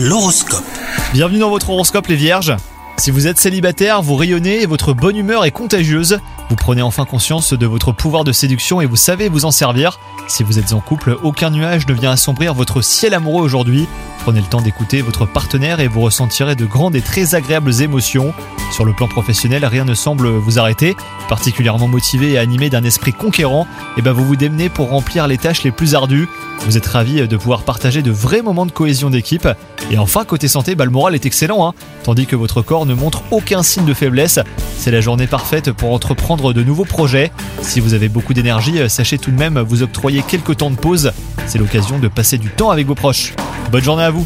L'horoscope. Bienvenue dans votre horoscope les vierges. Si vous êtes célibataire, vous rayonnez et votre bonne humeur est contagieuse. Vous prenez enfin conscience de votre pouvoir de séduction et vous savez vous en servir. Si vous êtes en couple, aucun nuage ne vient assombrir votre ciel amoureux aujourd'hui. Prenez le temps d'écouter votre partenaire et vous ressentirez de grandes et très agréables émotions. Sur le plan professionnel, rien ne semble vous arrêter. Particulièrement motivé et animé d'un esprit conquérant, et ben vous vous démenez pour remplir les tâches les plus ardues. Vous êtes ravi de pouvoir partager de vrais moments de cohésion d'équipe. Et enfin, côté santé, bah, le moral est excellent, hein. tandis que votre corps ne montre aucun signe de faiblesse. C'est la journée parfaite pour entreprendre de nouveaux projets. Si vous avez beaucoup d'énergie, sachez tout de même vous octroyer quelques temps de pause. C'est l'occasion de passer du temps avec vos proches. Bonne journée à vous